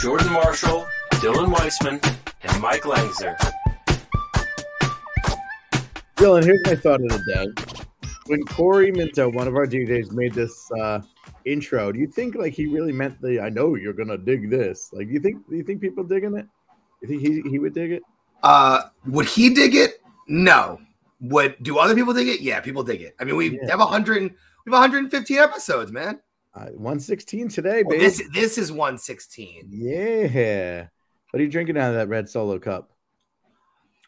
Jordan Marshall, Dylan Weissman, and Mike Langzer. Dylan, here's my thought of the day. When Corey Minto, one of our DJs, made this uh, intro, do you think like he really meant the "I know you're gonna dig this"? Like, do you think do you think people digging it? You think he he would dig it? Uh, would he dig it? No. Would do other people dig it? Yeah, people dig it. I mean, we Yeah. have a hundred, we have 115 episodes, man. Uh, 116 today, baby. this this is 116. yeah. What are you drinking out of that red solo cup?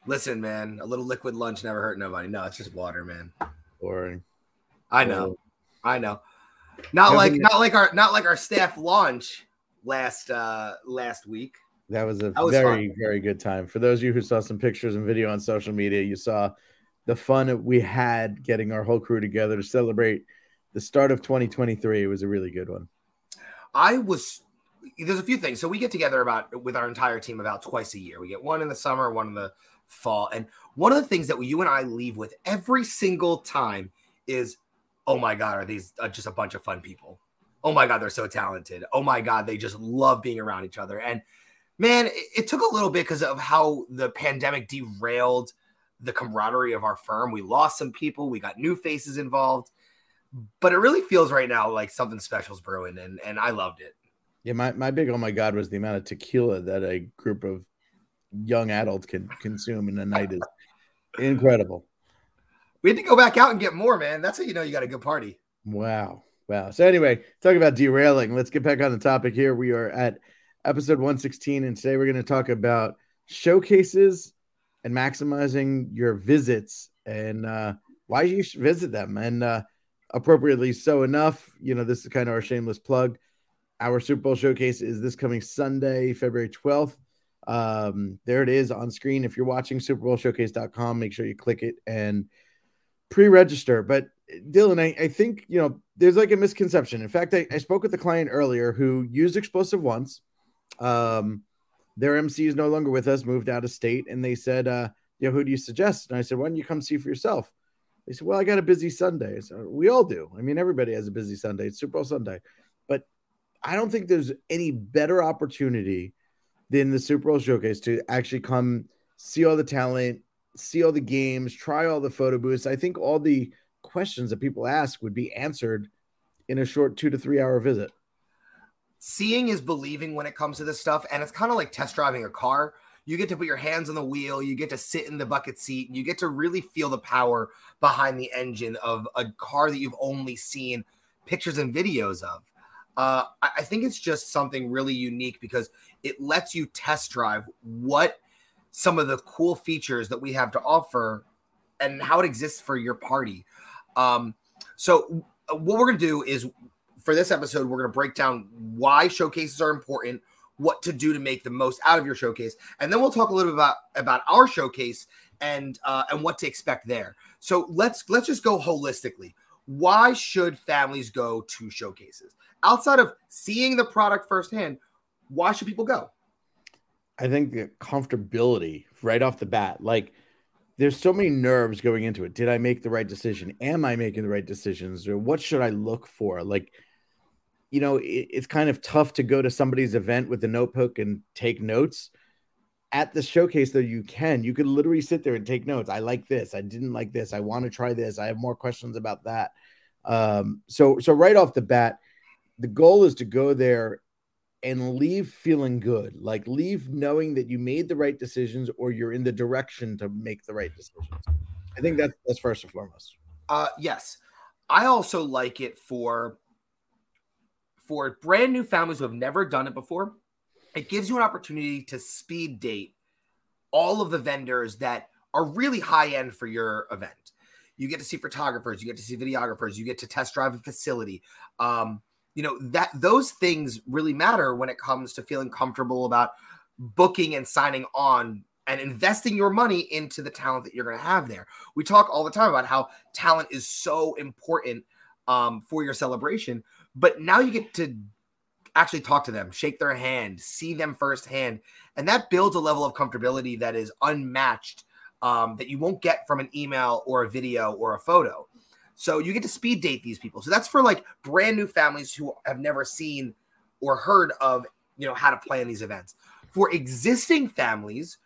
Listen, man, a little liquid lunch never hurt nobody. No, it's just water, man. Boring. I know, I know. Not like not like our not like our staff launch last uh last week. That was a That was very, very good time. For those of you who saw some pictures and video on social media, you saw the fun that we had getting our whole crew together to celebrate the start of 2023. Was a really good one. I was there's a few things. So we get together about with our entire team about twice a year. We get one in the summer, one in the fall. And one of the things that you and I leave with every single time is, oh my God, are these uh, just a bunch of fun people? Oh my God, they're so talented. Oh my God, they just love being around each other. And man, it, it took a little bit because of how the pandemic derailed the camaraderie of our firm. We lost some people, we got new faces involved. But it really feels right now like something special is brewing, and, and I loved it. Yeah, my, my big oh my god was the amount of tequila that a group of young adults can consume in a night is incredible. We had to go back out and get more, man. That's how you know you got a good party. Wow. Wow. So anyway, talking about derailing, let's get back on the topic here. We are at episode 116, and today we're going to talk about showcases and maximizing your visits and uh, why you should visit them. And uh, appropriately so enough, you know, this is kind of our shameless plug. Our Super Bowl showcase is this coming Sunday, February 12th. Um, there it is on screen. If you're watching SuperBowlShowcase.com, make sure you click it and pre-register. But Dylan, I, I think you know there's like a misconception. In fact, I, I spoke with a client earlier who used explosive once. Um, their MC is no longer with us, moved out of state, and they said, uh, you know, who do you suggest? And I said, why don't you come see for yourself? They said, well, I got a busy Sunday. So we all do. I mean, everybody has a busy Sunday. It's Super Bowl Sunday, but I don't think there's any better opportunity than the Super Bowl showcase to actually come see all the talent, see all the games, try all the photo booths. I think all the questions that people ask would be answered in a short two to three hour visit. Seeing is believing when it comes to this stuff, and it's kind of like test driving a car. You get to put your hands on the wheel, you get to sit in the bucket seat, you get to really feel the power behind the engine of a car that you've only seen pictures and videos of. Uh, I, think it's just something really unique because it lets you test drive what some of the cool features that we have to offer and how it exists for your party. Um, so, what we're going to do is for this episode, we're going to break down why showcases are important, what to do to make the most out of your showcase, and then we'll talk a little bit about about our showcase and uh, and what to expect there. So let's let's just go holistically. Why should families go to showcases outside of seeing the product firsthand? Why should people go? I think the comfortability right off the bat, like there's so many nerves going into it. Did I make the right decision? Am I making the right decisions? Or what should I look for? Like, you know, it, it's kind of tough to go to somebody's event with a notebook and take notes. At the showcase, though, you can. You could literally sit there and take notes. I like this. I didn't like this. I want to try this. I have more questions about that. Um, so, so right off the bat, the goal is to go there and leave feeling good like leave knowing that you made the right decisions or you're in the direction to make the right decisions i think that's that's first and foremost Uh, yes, I also like it for for brand new families who have never done it before. It gives you an opportunity to speed date all of the vendors that are really high end for your event. You get to see photographers, you get to see videographers, you get to test drive a facility. Um, you know that those things really matter when it comes to feeling comfortable about booking and signing on and investing your money into the talent that you're going to have there. We talk all the time about how talent is so important um, for your celebration, but now you get to actually talk to them, shake their hand, see them firsthand, and that builds a level of comfortability that is unmatched um, that you won't get from an email or a video or a photo. So you get to speed date these people. So that's for like brand new families who have never seen or heard of, you know, how to plan these events. For existing families,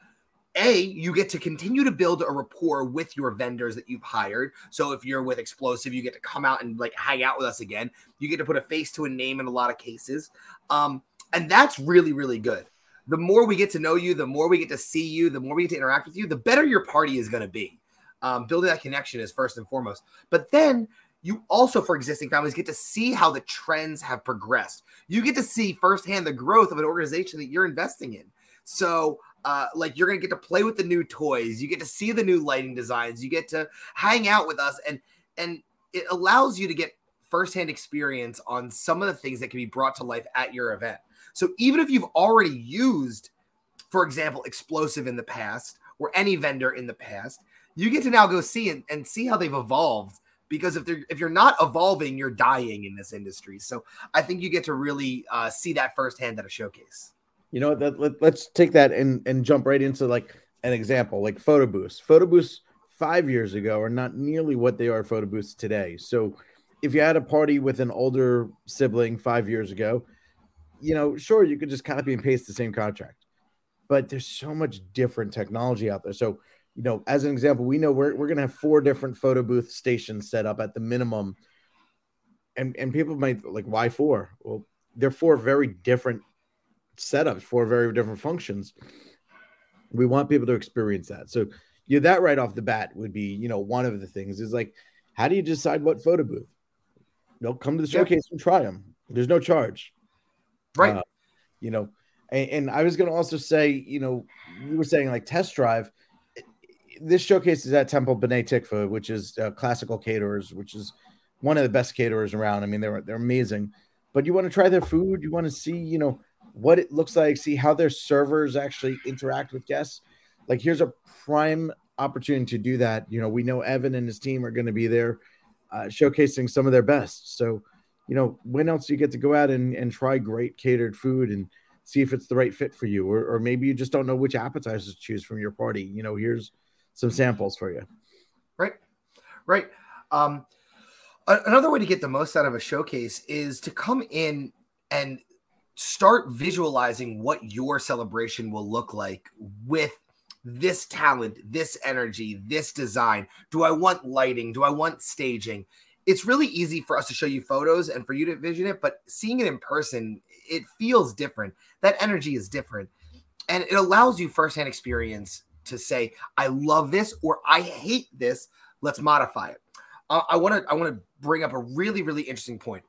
a you get to continue to build a rapport with your vendors that you've hired. So if you're with explosive you get to come out and like hang out with us again. You get to put a face to a name in a lot of cases. Um, and that's really really good. The more we get to know you the more we get to see you the more we get to interact with you the better your party is going to be. Um, building that connection is first and foremost. But then you also for existing families get to see how the trends have progressed. You get to see firsthand the growth of an organization that you're investing in. So uh, like you're gonna get to play with the new toys you get to see the new lighting designs you get to hang out with us and and it allows you to get firsthand experience on some of the things that can be brought to life at your event. So even if you've already used for example explosive in the past or any vendor in the past you get to now go see and, and see how they've evolved because if they're if you're not evolving you're dying in this industry. So i think you get to really uh, see that firsthand at a showcase You know, that, let, let's take that and, and jump right into like an example, like photo booths. Photo booths five years ago are not nearly what they are photo booths today. So if you had a party with an older sibling five years ago, you know, sure, you could just copy and paste the same contract. But there's so much different technology out there. So, you know, as an example, we know we're, we're going to have four different photo booth stations set up at the minimum. And, and people might like, why four? Well, they're four very different setups for very different functions. We want people to experience that. So yeah, that right off the bat would be, you know, one of the things is like, how do you decide what photo booth? No, come to the Yeah. showcase and try them. There's no charge, right Uh, you know. And, and I was going to also say, you know, you were saying like test drive. This showcase is at Temple B'nai Tikva, which is uh, classical caterers, which is one of the best caterers around. I mean, they're they're amazing. But you want to try their food. You want to see, you know, what it looks like, see how their servers actually interact with guests. Like here's a prime opportunity to do that. You know, we know Evan and his team are going to be there uh, showcasing some of their best. So, you know, when else do you get to go out and, and try great catered food and see if it's the right fit for you? Or, or maybe you just don't know which appetizers to choose from your party. You know, here's some samples for you. right right um another way to get the most out of a showcase is to come in and start visualizing what your celebration will look like with this talent this energy this design. Do i want lighting? Do i want staging? It's really easy for us to show you photos and for you to vision it but seeing it in person it feels different. That energy is different. And it allows you firsthand experience to say i love this or i hate this. Let's modify it. Uh, i want to i want to bring up a really really interesting point.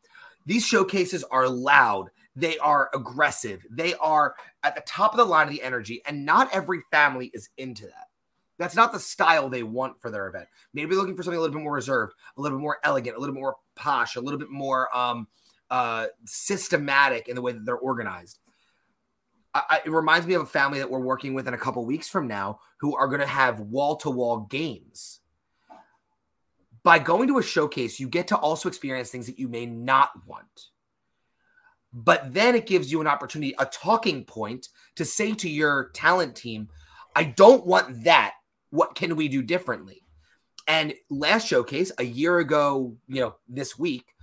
These showcases are loud they are aggressive they are at the top of the line of the energy and not every family is into that that's not the style they want for their event maybe looking for something a little bit more reserved a little bit more elegant a little bit more posh a little bit more um uh systematic in the way that they're organized I, it reminds me of a family that we're working with in a couple weeks from now who are going to have wall to wall games. By going to a showcase, you get to also experience things that you may not want. But then it gives you an opportunity, a talking point to say to your talent team, I don't want that. What can we do differently? And last showcase, a year ago, you know, this week,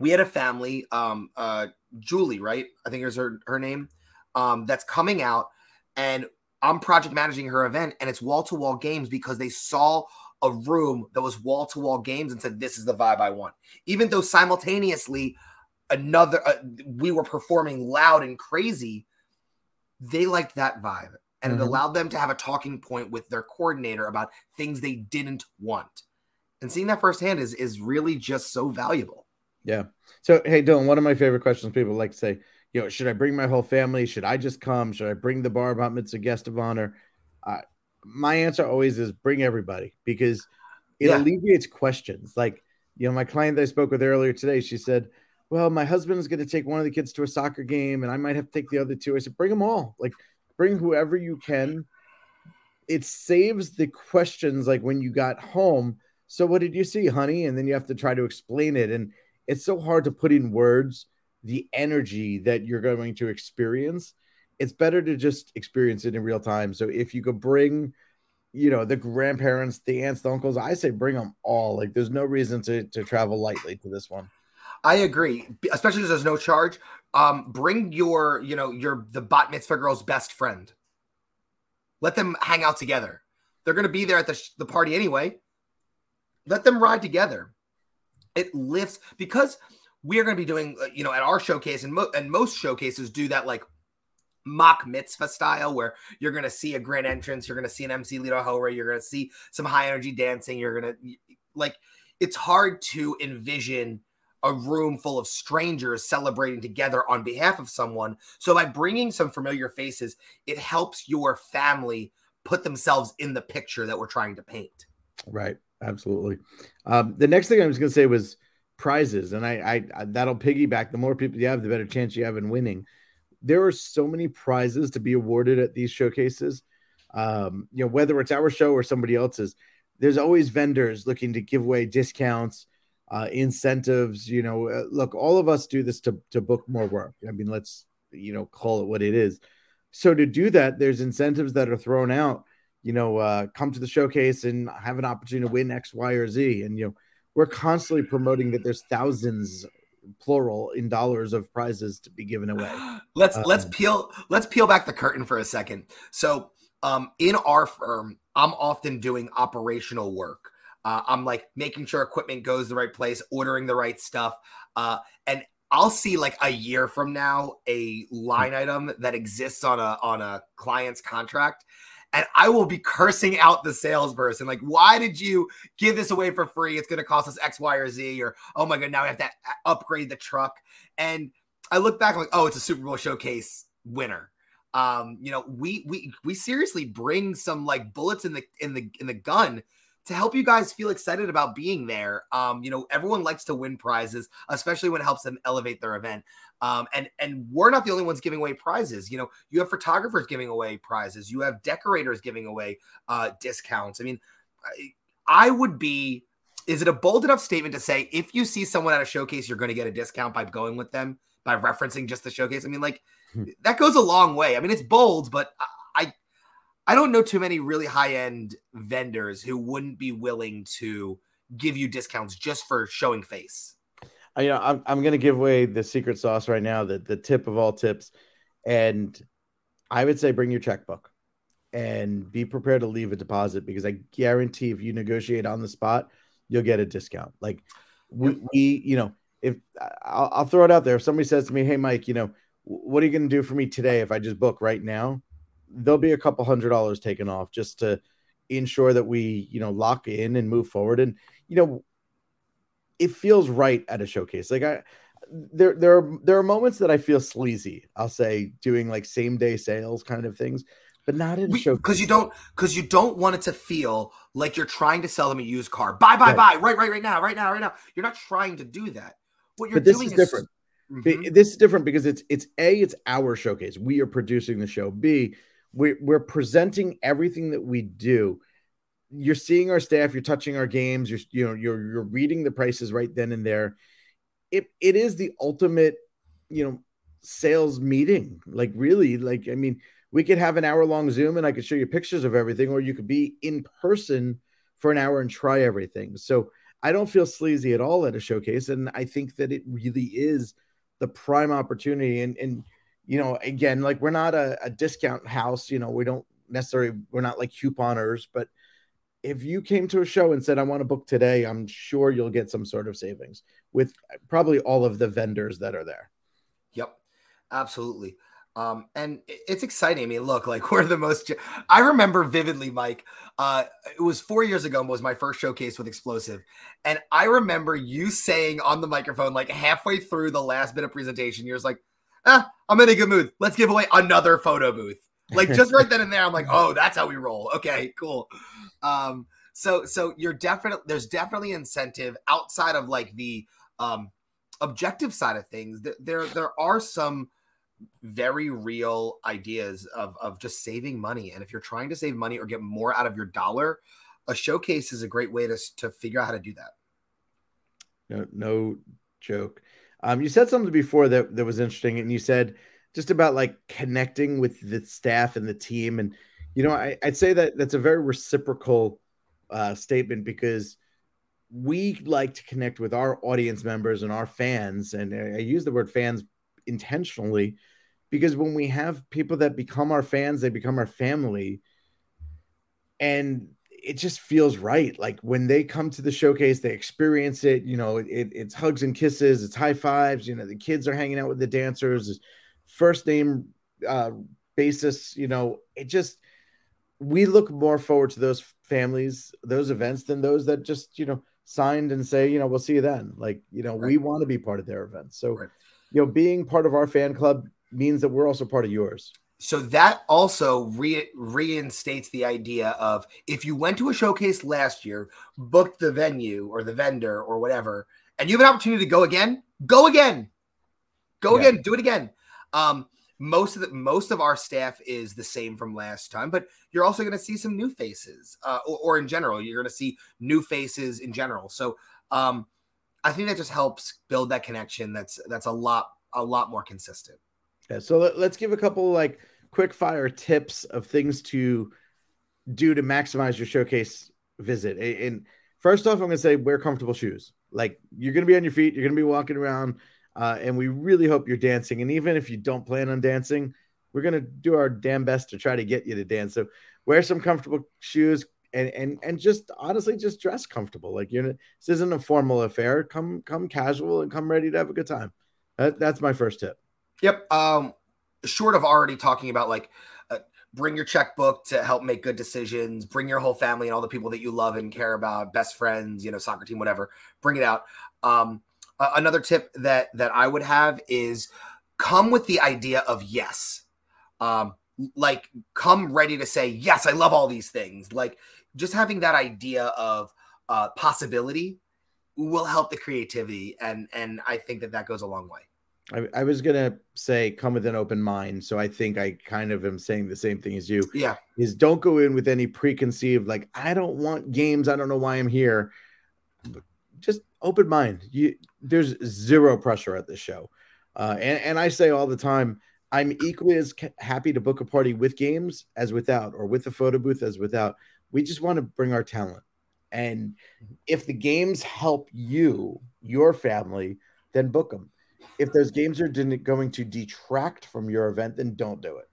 we had a family, um, uh, Julie, right? I think is her her name um, that's coming out, and I'm project managing her event, and it's wall to wall games because they saw a room that was wall to wall games and said, "This is the vibe I want." Even though simultaneously, another uh, we were performing loud and crazy, they liked that vibe, and Mhm. it allowed them to have a talking point with their coordinator about things they didn't want. And seeing that firsthand is is really just so valuable. Yeah. So, hey, Dylan, one of my favorite questions people like to say, you know, should I bring my whole family? Should I just come? Should I bring the bar about mitzvah guest of honor? Uh, my answer always is bring everybody because it Yeah. alleviates questions. Like, you know, my client that I spoke with earlier today, she said, well, my husband is going to take one of the kids to a soccer game and I might have to take the other two. I said, bring them all. Like, bring whoever you can. It saves the questions like when you got home. So, what did you see, honey? And then you have to try to explain it. And it's so hard to put in words the energy that you're going to experience. It's better to just experience it in real time. So, if you could bring, you know, the grandparents, the aunts, the uncles, I say bring them all. Like, there's no reason to, to travel lightly to this one. I agree, especially because there's no charge. Um, bring your, you know, your the bat mitzvah girl's best friend. Let them hang out together. They're going to be there at the, sh- the party anyway. Let them ride together. It lifts because we're going to be doing, uh, you know, at our showcase and, mo- and most showcases do that like mock mitzvah style where you're going to see a grand entrance, you're going to see an MC Lito Hora, you're going to see some high energy dancing, you're going to like it's hard to envision a room full of strangers celebrating together on behalf of someone. So by bringing some familiar faces, it helps your family put themselves in the picture that we're trying to paint. Right. Absolutely. Um, the next thing I was going to say was prizes, and I, I that'll piggyback. The more people you have, the better chance you have in winning. There are so many prizes to be awarded at these showcases. Um, you know, whether it's our show or somebody else's, there's always vendors looking to give away discounts uh, incentives. You know, uh, look, all of us do this to to book more work. I mean, let's you know call it what it is. So to do that, there's incentives that are thrown out. You know, uh, come to the showcase and have an opportunity to win X, Y, or Z. And you know, we're constantly promoting that there's thousands, plural, in dollars of prizes to be given away. let's um, let's peel let's peel back the curtain for a second. So, um, in our firm, I'm often doing operational work. Uh, I'm like making sure equipment goes the right place, ordering the right stuff. Uh, and I'll see like a year from now a line item that exists on a on a client's contract. And I will be cursing out the salesperson. Like, why did you give this away for free? It's going to cost us X, Y, or Z. Or, oh my God, now we have to upgrade the truck. And I look back, I'm like, oh, it's a Super Bowl showcase winner um you know we we we seriously bring some like bullets in the in the in the gun to help you guys feel excited about being there. Um, you know, everyone likes to win prizes, especially when it helps them elevate their event. Um, and and we're not the only ones giving away prizes. You know, you have photographers giving away prizes. You have decorators giving away uh, discounts. I mean, I, I would be. Is it a bold enough statement to say if you see someone at a showcase, you're going to get a discount by going with them by referencing just the showcase? I mean, like hmm. that goes a long way. I mean, it's bold, but I don't know too many really high end vendors who wouldn't be willing to give you discounts just for showing face. I, you know, I'm, I'm going to give away the secret sauce right now, the, the tip of all tips. And I would say bring your checkbook and be prepared to leave a deposit because I guarantee if you negotiate on the spot, you'll get a discount. Like we, we you know, if I'll, I'll throw it out there. If somebody says to me, Hey, Mike, you know, what are you going to do for me today if I just book right now? There'll be a couple hundred dollars taken off just to ensure that we, you know, lock in and move forward. And you know, it feels right at a showcase. Like I, there, there are there are moments that I feel sleazy. I'll say doing like same day sales kind of things, but not in a show because you don't because you don't want it to feel like you're trying to sell them a used car. Buy, buy, right. buy, right, right, right now, right now, right now. You're not trying to do that. What you're but this doing is, is different. Mm-hmm. This is different because it's it's a it's our showcase. We are producing the show. B we're, we're presenting everything that we do. You're seeing our staff you're touching our games you're you know you're you're reading the prices right then and there. It it is the ultimate you know sales meeting. Like really like i mean we could have an hour long zoom and i could show you pictures of everything or you could be in person for an hour and try everything. So i don't feel sleazy at all at a showcase and i think that it really is the prime opportunity. And and you know, again, like we're not a, a discount house, you know, we don't necessarily, we're not like couponers, but if you came to a show and said, I want to book today, I'm sure you'll get some sort of savings with probably all of the vendors that are there. Yep, absolutely. Um, and it's exciting. I mean, look, like we're the most. I remember vividly, Mike. Uh, it was four years ago. Was my first showcase with Explosive, and I remember you saying on the microphone, like halfway through the last bit of presentation, you're like, ah, I'm in a good mood. Let's give away another photo booth. Like just right then and there, I'm like, oh, that's how we roll. Okay, cool. Um, so so you're definitely there's definitely incentive outside of like the um objective side of things, there there are some very real ideas of of just saving money. And if you're trying to save money or get more out of your dollar, a showcase is a great way to to figure out how to do that. No, no joke. Um, you said something before that that was interesting, and you said just about like connecting with the staff and the team, and you know, I, I'd say that that's a very reciprocal uh, statement because we like to connect with our audience members and our fans, and I I use the word fans intentionally because when we have people that become our fans, they become our family, and it just feels right. Like when they come to the showcase, they experience it. You know, it, it's hugs and kisses, it's high fives. You know, the kids are hanging out with the dancers, first name uh, basis. You know, it just we look more forward to those families, those events than those that just you know signed and say, you know, we'll see you then. Like you know, we want to be part of their events. So Right. you know, being part of our fan club means that we're also part of yours. So that also re- reinstates the idea of if you went to a showcase last year, booked the venue or the vendor or whatever, and you have an opportunity to go again, go again, go Yeah. again, do it again. Um, most of the most of our staff is the same from last time, but you're also going to see some new faces, uh, or, or in general, you're going to see new faces in general. So um, I think that just helps build that connection. That's that's a lot a lot more consistent. Yeah, so let, let's give a couple like quick fire tips of things to do to maximize your showcase visit. And first off, I'm going to say wear comfortable shoes. Like you're going to be on your feet, you're going to be walking around, uh, and we really hope you're dancing. And even if you don't plan on dancing, we're going to do our damn best to try to get you to dance. So wear some comfortable shoes. And, and and just honestly just dress comfortable like you're this isn't a formal affair come come casual and come ready to have a good time that, that's my first tip Yep. Um, short of already talking about like uh, bring your checkbook to help make good decisions, bring your whole family and all the people that you love and care about, best friends, you know, soccer team, whatever. Bring it out. Um, a- another tip that that I would have is come with the idea of yes. Um, like come ready to say yes. I love all these things. Like just having that idea of uh, possibility will help the creativity, and and I think that that goes a long way. I, I was gonna say come with an open mind, so I think I kind of am saying the same thing as you. Yeah. Is don't go in with any preconceived like I don't want games. I don't know why I'm here. But Just open mind. You there's zero pressure at this show, uh, and and I say all the time I'm equally as happy to book a party with games as without, or with the photo booth as without. We just want to bring our talent, and if the games help you, your family, then book them if those games are going to detract from your event, then don't do it.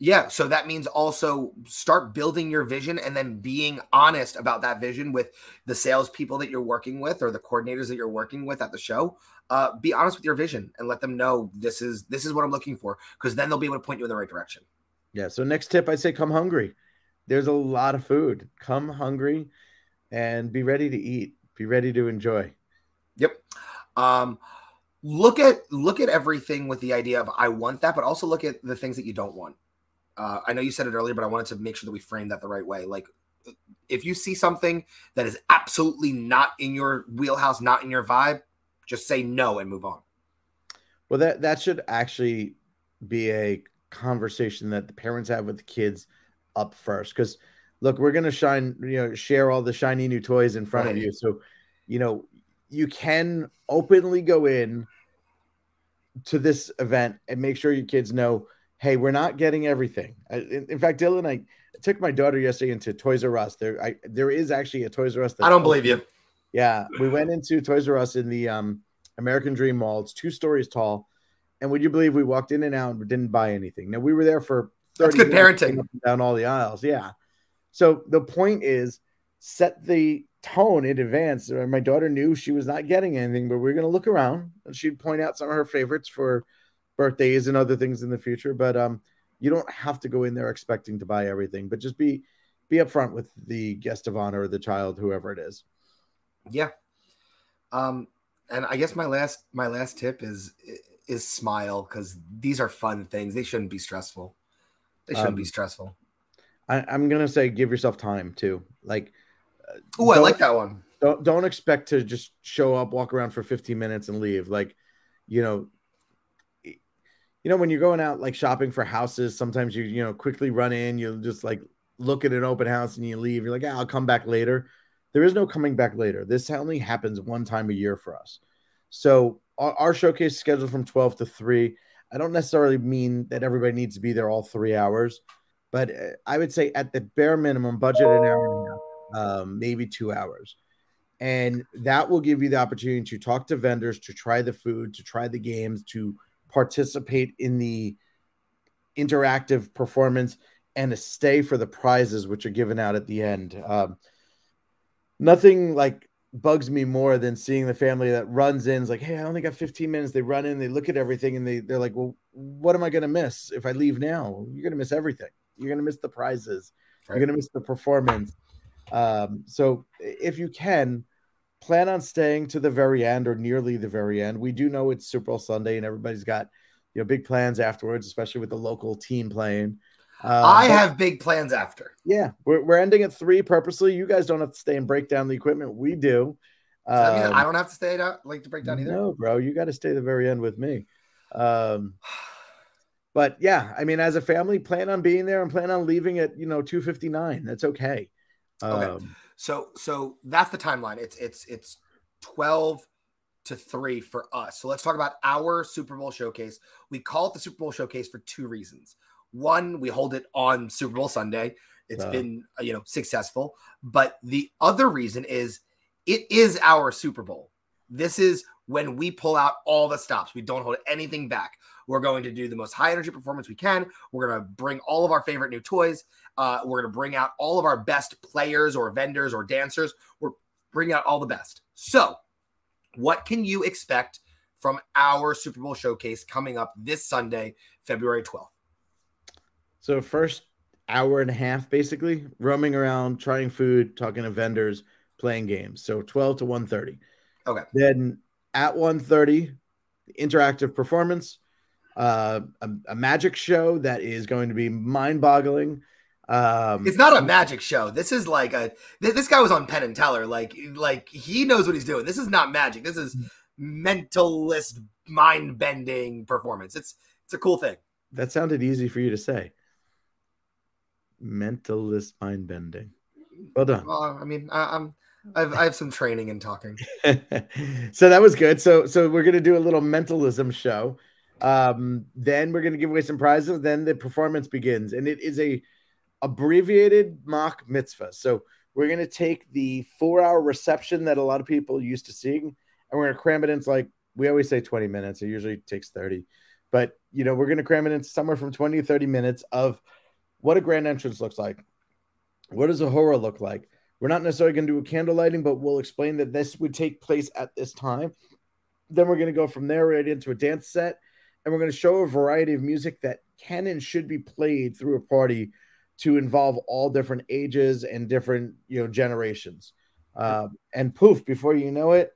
Yeah, so that means also start building your vision and then being honest about that vision with the salespeople that you're working with or the coordinators that you're working with at the show. Uh, be honest with your vision and let them know this is this is what I'm looking for because then they'll be able to point you in the right direction. Yeah. So next tip, I'd say come hungry. There's a lot of food. Come hungry, and be ready to eat. Be ready to enjoy. Yep. Um, look at look at everything with the idea of I want that, but also look at the things that you don't want. Uh, I know you said it earlier, but I wanted to make sure that we frame that the right way. Like, if you see something that is absolutely not in your wheelhouse, not in your vibe, just say no and move on. Well, that that should actually be a conversation that the parents have with the kids up first. Because look, we're gonna shine, you know, share all the shiny new toys in front of you. So, you know, you can openly go in to this event and make sure your kids know, hey, we're not getting everything. I, in, in fact, Dylan, I took my daughter yesterday into Toys R Us. There, I, there is actually a Toys R Us. I don't believe you. yeah, we went into Toys R Us in the um, American Dream Mall. It's two stories tall, and would you believe we walked in and out and didn't buy anything? Now we were there for That's 30 good parenting. down all the aisles. Yeah. So the point is, set the tone in advance. Uh, My daughter knew she was not getting anything, but we are going to look around, and she'd point out some of her favorites for birthdays and other things in the future. But um, you don't have to go in there expecting to buy everything, but just be be upfront with the guest of honor or the child, whoever it is. Yeah. Um, and I guess my last my last tip is is smile because these are fun things. They shouldn't be stressful. They shouldn't be Um, stressful. I, I'm gonna say give yourself time too. Like, Oh, I like that one. don't don't expect to just show up, walk around for 15 minutes and leave. Like, you know, you know, when you're going out like shopping for houses, sometimes you, you know, quickly run in, you'll just like look at an open house and you leave. You're like, ah, I'll come back later. There is no coming back later. This only happens one time a year for us. So our, our showcase is scheduled from 12 to 3. I don't necessarily mean that everybody needs to be there all three hours, but uh, I would say at the bare minimum, budget an hour and a half, um, maybe two hours. And that will give you the opportunity to talk to vendors, to try the food, to try the games, to participate in the interactive performance, and to stay for the prizes, which are given out at the end. Um, nothing like bugs me more than seeing the family that runs in is like, hey, I only got 15 minutes. They run in, they look at everything, and they they're like, well, what am I going to miss if I leave now? You're going to miss everything. You're going to miss the prizes. Right. You're going to miss the performance. Um, so if you can, plan on staying to the very end or nearly the very end. We do know it's Super Bowl Sunday, and everybody's got you know big plans afterwards, especially with the local team playing. Uh, I have big plans after. yeah, we're, we're ending at three purposely. You guys don't have to stay and break down the equipment. We do. Does that mean Um, I don't have to stay out like to break down either. no, bro, you got to stay the very end with me. Um, but yeah, I mean, as a family, plan on being there and plan on leaving at you know two fifty nine. That's okay. Okay. Um, So so that's the timeline. It's it's it's 12 to 3 for us. So let's talk about our Super Bowl showcase. We call it the Super Bowl showcase for two reasons. One, we hold it on Super Bowl Sunday. It's been uh, you know successful, but the other reason is it is our Super Bowl. This is when we pull out all the stops. We don't hold anything back. We're going to do the most high energy performance we can. We're going to bring all of our favorite new toys. Uh, we're going to bring out all of our best players or vendors or dancers. We're bringing out all the best. So, what can you expect from our Super Bowl showcase coming up this Sunday, February 12th? so first hour and a half, basically roaming around, trying food, talking to vendors, playing games. So twelve to one thirty. Okay. Then at 1.30, interactive performance, uh, a, a magic show that is going to be mind-boggling. Um, It's not a magic show. This is like a th- this guy was on Penn and Teller. Like like he knows what he's doing. This is not magic. This is mentalist mind bending performance. It's it's a cool thing. that sounded easy for you to say. Mentalist mind bending. Well done. Well, I mean, I, I'm I've I have some training in talking. so that was good. So so we're gonna do a little mentalism show. Um, then we're gonna give away some prizes. Then the performance begins, and it is a abbreviated mock mitzvah. So we're gonna take the four-hour reception that a lot of people used to seeing, and we're gonna cram it into like we always say 20 minutes. It usually takes 30, but you know we're gonna cram it into somewhere from 20 to 30 minutes of what a grand entrance looks like. What does a hora look like? We're not necessarily going to do a candle lighting, but we'll explain that this would take place at this time. Then we're going to go from there right into a dance set, and we're going to show a variety of music that can and should be played through a party to involve all different ages and different you know generations. Um, and poof, before you know it,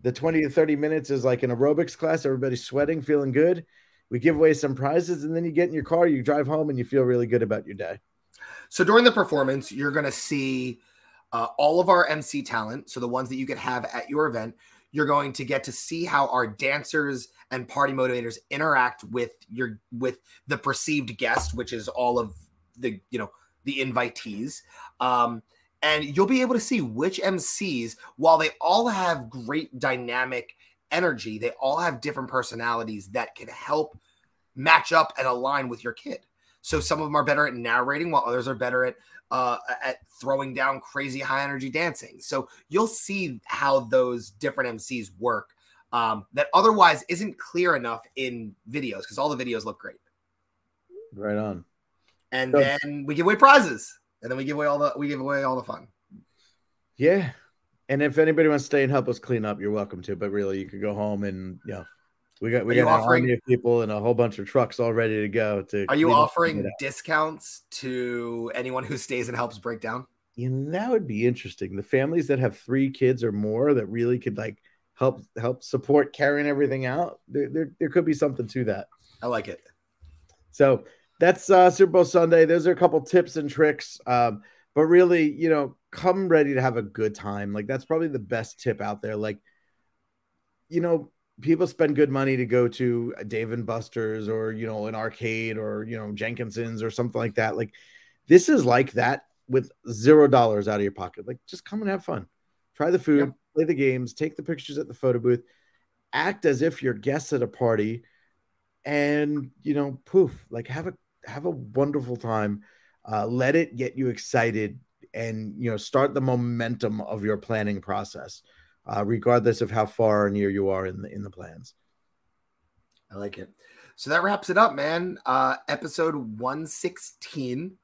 the 20 to 30 minutes is like an aerobics class. Everybody's sweating, feeling good. We give away some prizes, and then you get in your car, you drive home, and you feel really good about your day. So during the performance, you're going to see uh, all of our MC talent. So the ones that you could have at your event, you're going to get to see how our dancers and party motivators interact with your with the perceived guest, which is all of the you know the invitees. Um, and you'll be able to see which MCs, while they all have great dynamic energy, they all have different personalities that can help match up and align with your kid. So some of them are better at narrating, while others are better at uh, at throwing down crazy high energy dancing. So you'll see how those different MCs work um, that otherwise isn't clear enough in videos because all the videos look great. Right on. And So- then we give away prizes, and then we give away all the we give away all the fun. Yeah. And if anybody wants to stay and help us clean up, you're welcome to. But really, you could go home and you know, we got we Are got an offering- army of people and a whole bunch of trucks all ready to go. To Are you offering and get out. discounts to anyone who stays and helps break down? You know, that would be interesting. The families that have three kids or more that really could like help help support carrying everything out. There, there, there could be something to that. I like it. So that's uh, Super Bowl Sunday. Those are a couple tips and tricks. Um, but really, you know, come ready to have a good time. Like that's probably the best tip out there. Like, you know, people spend good money to go to Dave and Buster's or you know an arcade or you know Jenkinson's or something like that. Like this is like that with zero dollars out of your pocket. Like just come and have fun, try the food, Yep. play the games, take the pictures at the photo booth, act as if you're guests at a party, and you know poof, like have a have a wonderful time. Uh, let it get you excited and you know start the momentum of your planning process uh, regardless of how far or near you are in the in the plans. I like it. So that wraps it up, man. Uh, episode 116,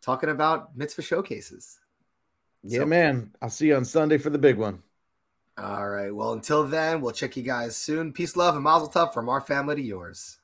talking about mitzvah showcases. Yeah, So- man. I'll see you on Sunday for the big one. All right. Well, until then, we'll check you guys soon. Peace, love, and mazel tov from our family to yours.